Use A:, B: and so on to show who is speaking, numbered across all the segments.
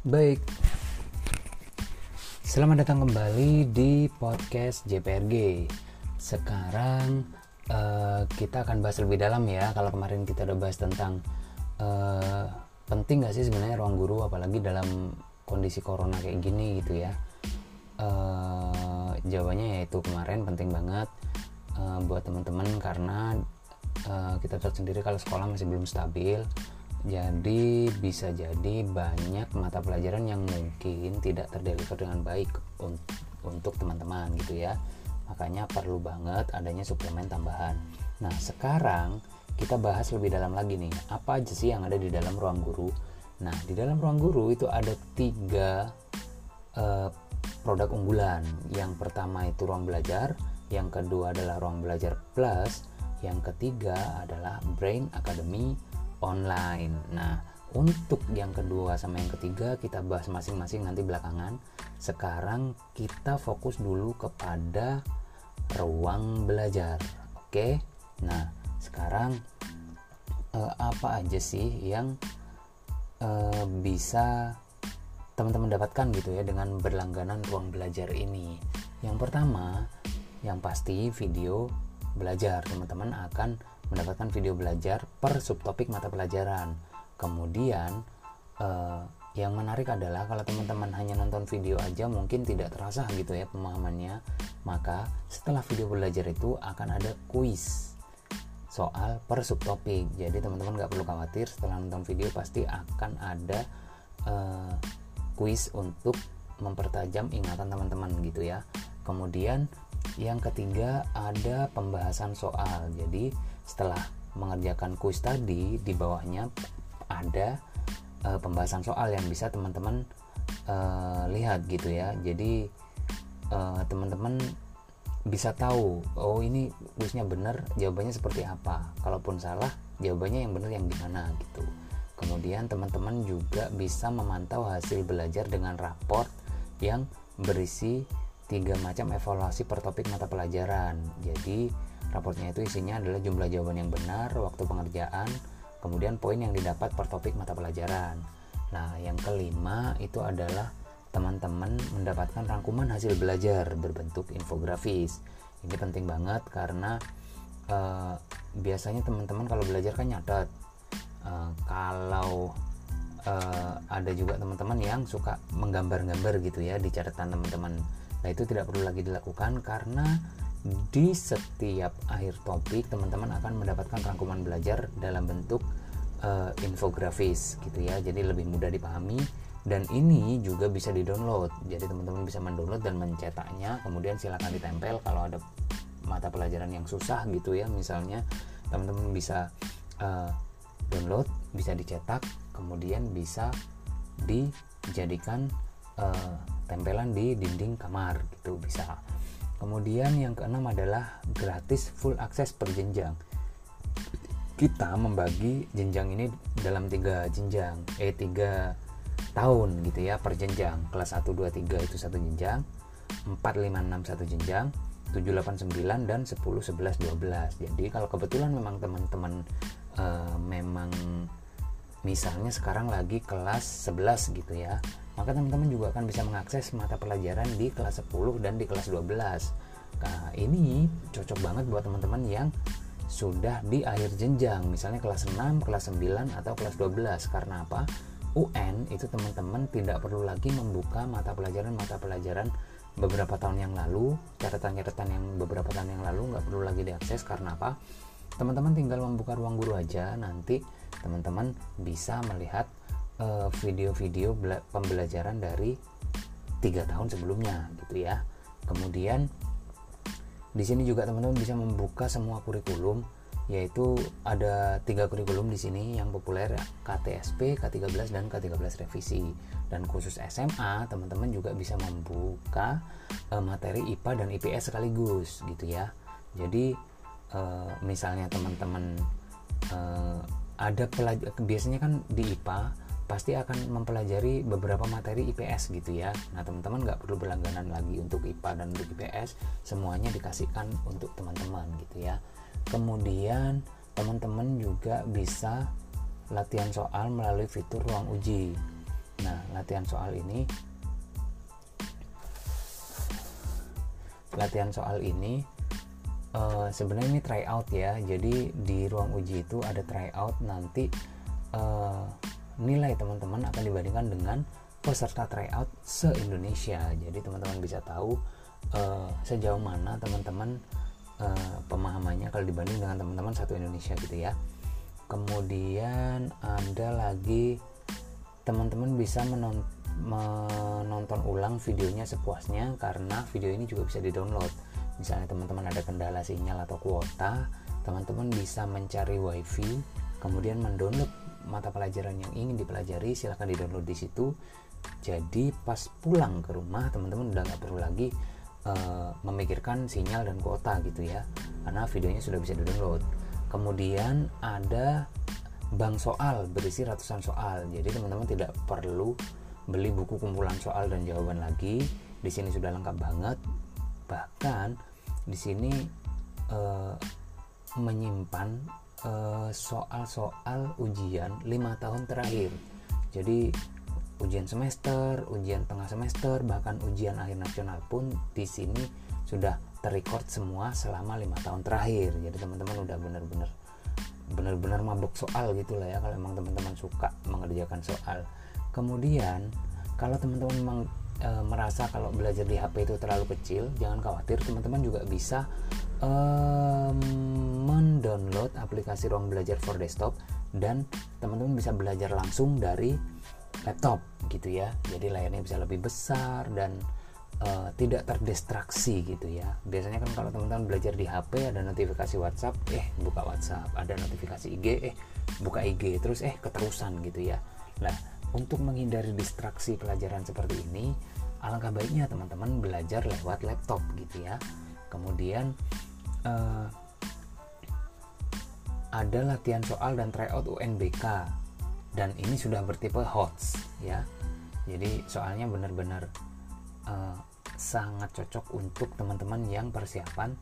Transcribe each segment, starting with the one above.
A: Baik, selamat datang kembali di podcast JPRG. Sekarang uh, kita akan bahas lebih dalam ya. Kalau kemarin kita udah bahas tentang uh, penting gak sih sebenarnya ruang guru, apalagi dalam kondisi corona kayak gini gitu ya. Uh, jawabannya yaitu kemarin penting banget uh, buat teman-teman karena uh, kita tahu sendiri kalau sekolah masih belum stabil jadi bisa jadi banyak mata pelajaran yang mungkin tidak terdeliver dengan baik untuk teman-teman gitu ya. Makanya perlu banget adanya suplemen tambahan. Nah sekarang kita bahas lebih dalam lagi nih. Apa aja sih yang ada di dalam ruang guru? Nah di dalam ruang guru itu ada tiga uh, produk unggulan. Yang pertama itu ruang belajar yang kedua adalah ruang belajar plus yang ketiga adalah brain academy online. Nah, untuk yang kedua sama yang ketiga kita bahas masing-masing nanti belakangan. Sekarang kita fokus dulu kepada ruang belajar. Oke. Nah, sekarang eh, apa aja sih yang eh, bisa teman-teman dapatkan gitu ya dengan berlangganan ruang belajar ini? Yang pertama, yang pasti video belajar. Teman-teman akan mendapatkan video belajar per subtopik mata pelajaran. Kemudian eh, yang menarik adalah kalau teman-teman hanya nonton video aja mungkin tidak terasa gitu ya pemahamannya. Maka setelah video belajar itu akan ada kuis soal per subtopik. Jadi teman-teman nggak perlu khawatir setelah nonton video pasti akan ada uh, kuis untuk mempertajam ingatan teman-teman gitu ya. Kemudian yang ketiga ada pembahasan soal. Jadi setelah mengerjakan kuis tadi di bawahnya ada uh, pembahasan soal yang bisa teman-teman uh, lihat gitu ya. Jadi uh, teman-teman bisa tahu oh ini kuisnya benar jawabannya seperti apa. Kalaupun salah jawabannya yang benar yang gimana gitu. Kemudian teman-teman juga bisa memantau hasil belajar dengan raport yang berisi tiga macam evaluasi per topik mata pelajaran. Jadi Raportnya itu isinya adalah jumlah jawaban yang benar, waktu pengerjaan, kemudian poin yang didapat per topik mata pelajaran. Nah, yang kelima itu adalah teman-teman mendapatkan rangkuman hasil belajar berbentuk infografis. Ini penting banget karena uh, biasanya teman-teman kalau belajar kan nyatet. Uh, kalau uh, ada juga teman-teman yang suka menggambar-gambar gitu ya di catatan teman-teman. Nah, itu tidak perlu lagi dilakukan karena di setiap akhir topik teman-teman akan mendapatkan rangkuman belajar dalam bentuk uh, infografis gitu ya. Jadi lebih mudah dipahami dan ini juga bisa di-download. Jadi teman-teman bisa mendownload dan mencetaknya. Kemudian silahkan ditempel kalau ada mata pelajaran yang susah gitu ya. Misalnya teman-teman bisa uh, download bisa dicetak kemudian bisa dijadikan uh, tempelan di dinding kamar gitu. Bisa Kemudian yang keenam adalah gratis full akses per jenjang. Kita membagi jenjang ini dalam tiga jenjang, eh tiga tahun gitu ya per jenjang. Kelas 1, 2, 3 itu satu jenjang, 4, 5, 6 satu jenjang, 7, 8, 9 dan 10, 11, 12. Jadi kalau kebetulan memang teman-teman uh, memang misalnya sekarang lagi kelas 11 gitu ya maka teman-teman juga akan bisa mengakses mata pelajaran di kelas 10 dan di kelas 12 nah ini cocok banget buat teman-teman yang sudah di akhir jenjang. Misalnya kelas 6, kelas 9 atau kelas 12 karena apa? UN itu teman-teman tidak perlu lagi membuka mata pelajaran-mata pelajaran beberapa tahun yang lalu. Catatan-catatan yang beberapa tahun yang lalu nggak perlu lagi diakses. Karena apa? Teman-teman tinggal membuka ruang guru aja. Nanti teman-teman bisa melihat video-video uh, pembelajaran dari tiga tahun sebelumnya gitu ya. Kemudian di sini juga teman-teman bisa membuka semua kurikulum yaitu ada tiga kurikulum di sini yang populer KTSP, K13 dan K13 revisi. Dan khusus SMA teman-teman juga bisa membuka uh, materi IPA dan IPS sekaligus gitu ya. Jadi uh, misalnya teman-teman uh, ada pelajar biasanya kan di IPA pasti akan mempelajari beberapa materi IPS gitu ya. Nah teman-teman nggak perlu berlangganan lagi untuk IPA dan untuk IPS semuanya dikasihkan untuk teman-teman gitu ya. Kemudian teman-teman juga bisa latihan soal melalui fitur ruang uji. Nah latihan soal ini latihan soal ini uh, sebenarnya ini try out ya. Jadi di ruang uji itu ada try out nanti uh, nilai teman-teman akan dibandingkan dengan peserta tryout se-Indonesia. Jadi teman-teman bisa tahu uh, sejauh mana teman-teman uh, pemahamannya kalau dibanding dengan teman-teman satu Indonesia gitu ya. Kemudian ada lagi teman-teman bisa menon menonton ulang videonya sepuasnya karena video ini juga bisa di-download. Misalnya teman-teman ada kendala sinyal atau kuota, teman-teman bisa mencari wifi, kemudian mendownload mata pelajaran yang ingin dipelajari silahkan di download di situ. Jadi pas pulang ke rumah teman-teman udah nggak perlu lagi uh, memikirkan sinyal dan kuota gitu ya karena videonya sudah bisa di download kemudian ada bank soal berisi ratusan soal. Jadi teman-teman tidak perlu beli buku kumpulan soal dan jawaban lagi. Di sini sudah lengkap banget. Bahkan di sini uh, menyimpan soal-soal uh, ujian lima tahun terakhir jadi ujian semester, ujian tengah semester, bahkan ujian akhir nasional pun di sini sudah terrecord semua selama lima tahun terakhir. Jadi teman-teman udah benar-benar benar-benar mabuk soal gitu lah ya kalau emang teman-teman suka mengerjakan soal. Kemudian kalau teman-teman memang e, merasa kalau belajar di HP itu terlalu kecil, jangan khawatir, teman-teman juga bisa e, mendownload aplikasi Ruang Belajar for Desktop dan teman-teman bisa belajar langsung dari laptop gitu ya. Jadi layarnya bisa lebih besar dan uh, tidak terdistraksi gitu ya. Biasanya kan kalau teman-teman belajar di HP ada notifikasi WhatsApp eh buka WhatsApp ada notifikasi IG eh buka IG terus eh keterusan gitu ya. Nah untuk menghindari distraksi pelajaran seperti ini alangkah baiknya teman-teman belajar lewat laptop gitu ya. Kemudian uh, ada latihan soal dan tryout UNBK dan ini sudah bertipe HOTS ya. Jadi soalnya benar-benar uh, sangat cocok untuk teman-teman yang persiapan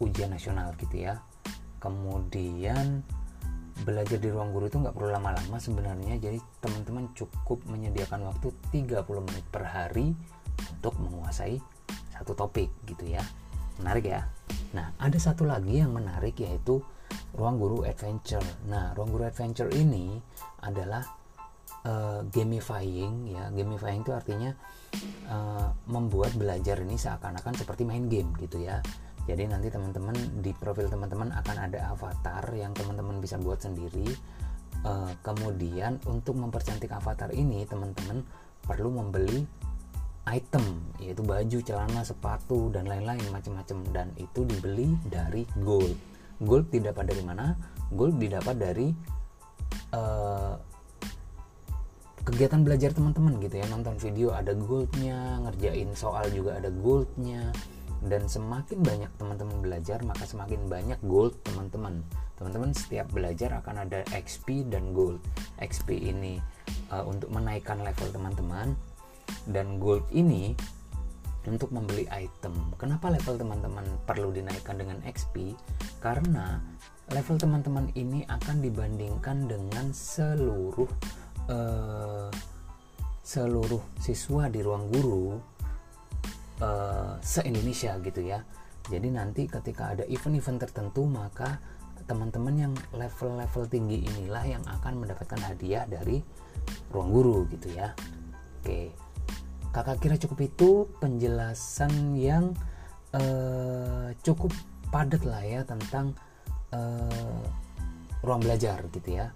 A: ujian nasional gitu ya. Kemudian belajar di ruang guru itu nggak perlu lama-lama sebenarnya. Jadi teman-teman cukup menyediakan waktu 30 menit per hari untuk menguasai satu topik gitu ya menarik ya nah ada satu lagi yang menarik yaitu ruang guru adventure. Nah, ruang guru adventure ini adalah uh, gamifying ya. Gamifying itu artinya uh, membuat belajar ini seakan-akan seperti main game gitu ya. Jadi nanti teman-teman di profil teman-teman akan ada avatar yang teman-teman bisa buat sendiri. Uh, kemudian untuk mempercantik avatar ini teman-teman perlu membeli item yaitu baju, celana, sepatu dan lain-lain macam-macam. Dan itu dibeli dari gold. Gold didapat dari mana? Gold didapat dari uh, kegiatan belajar teman-teman gitu ya. Nonton video ada goldnya ngerjain soal juga ada goldnya. Dan semakin banyak teman-teman belajar maka semakin banyak gold teman-teman. Teman-teman setiap belajar akan ada XP dan gold. XP ini uh, untuk menaikkan level teman-teman dan gold ini untuk membeli item. Kenapa level teman-teman perlu dinaikkan dengan XP? Karena level teman-teman ini akan dibandingkan dengan seluruh uh, seluruh siswa di ruang guru uh, se-Indonesia gitu ya. Jadi nanti ketika ada event-event tertentu maka teman-teman yang level-level tinggi inilah yang akan mendapatkan hadiah dari ruang guru gitu ya. Oke kakak kira cukup itu penjelasan yang uh, cukup padat lah ya tentang uh, ruang belajar gitu ya.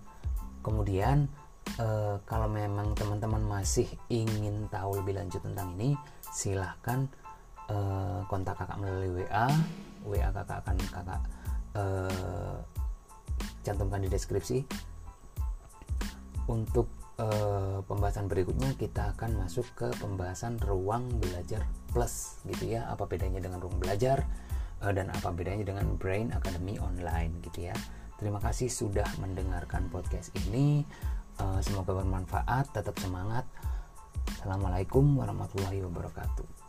A: Kemudian uh, kalau memang teman-teman masih ingin tahu lebih lanjut tentang ini silahkan uh, kontak kakak melalui WA WA kakak akan kakak uh, cantumkan di deskripsi. Untuk uh, pembahasan berikutnya kita akan masuk ke pembahasan ruang belajar plus gitu ya. Apa bedanya dengan ruang belajar? Uh, dan apa bedanya dengan Brain Academy online gitu ya. Terima kasih sudah mendengarkan podcast ini. Uh, semoga bermanfaat tetap semangat. Assalamualaikum warahmatullahi wabarakatuh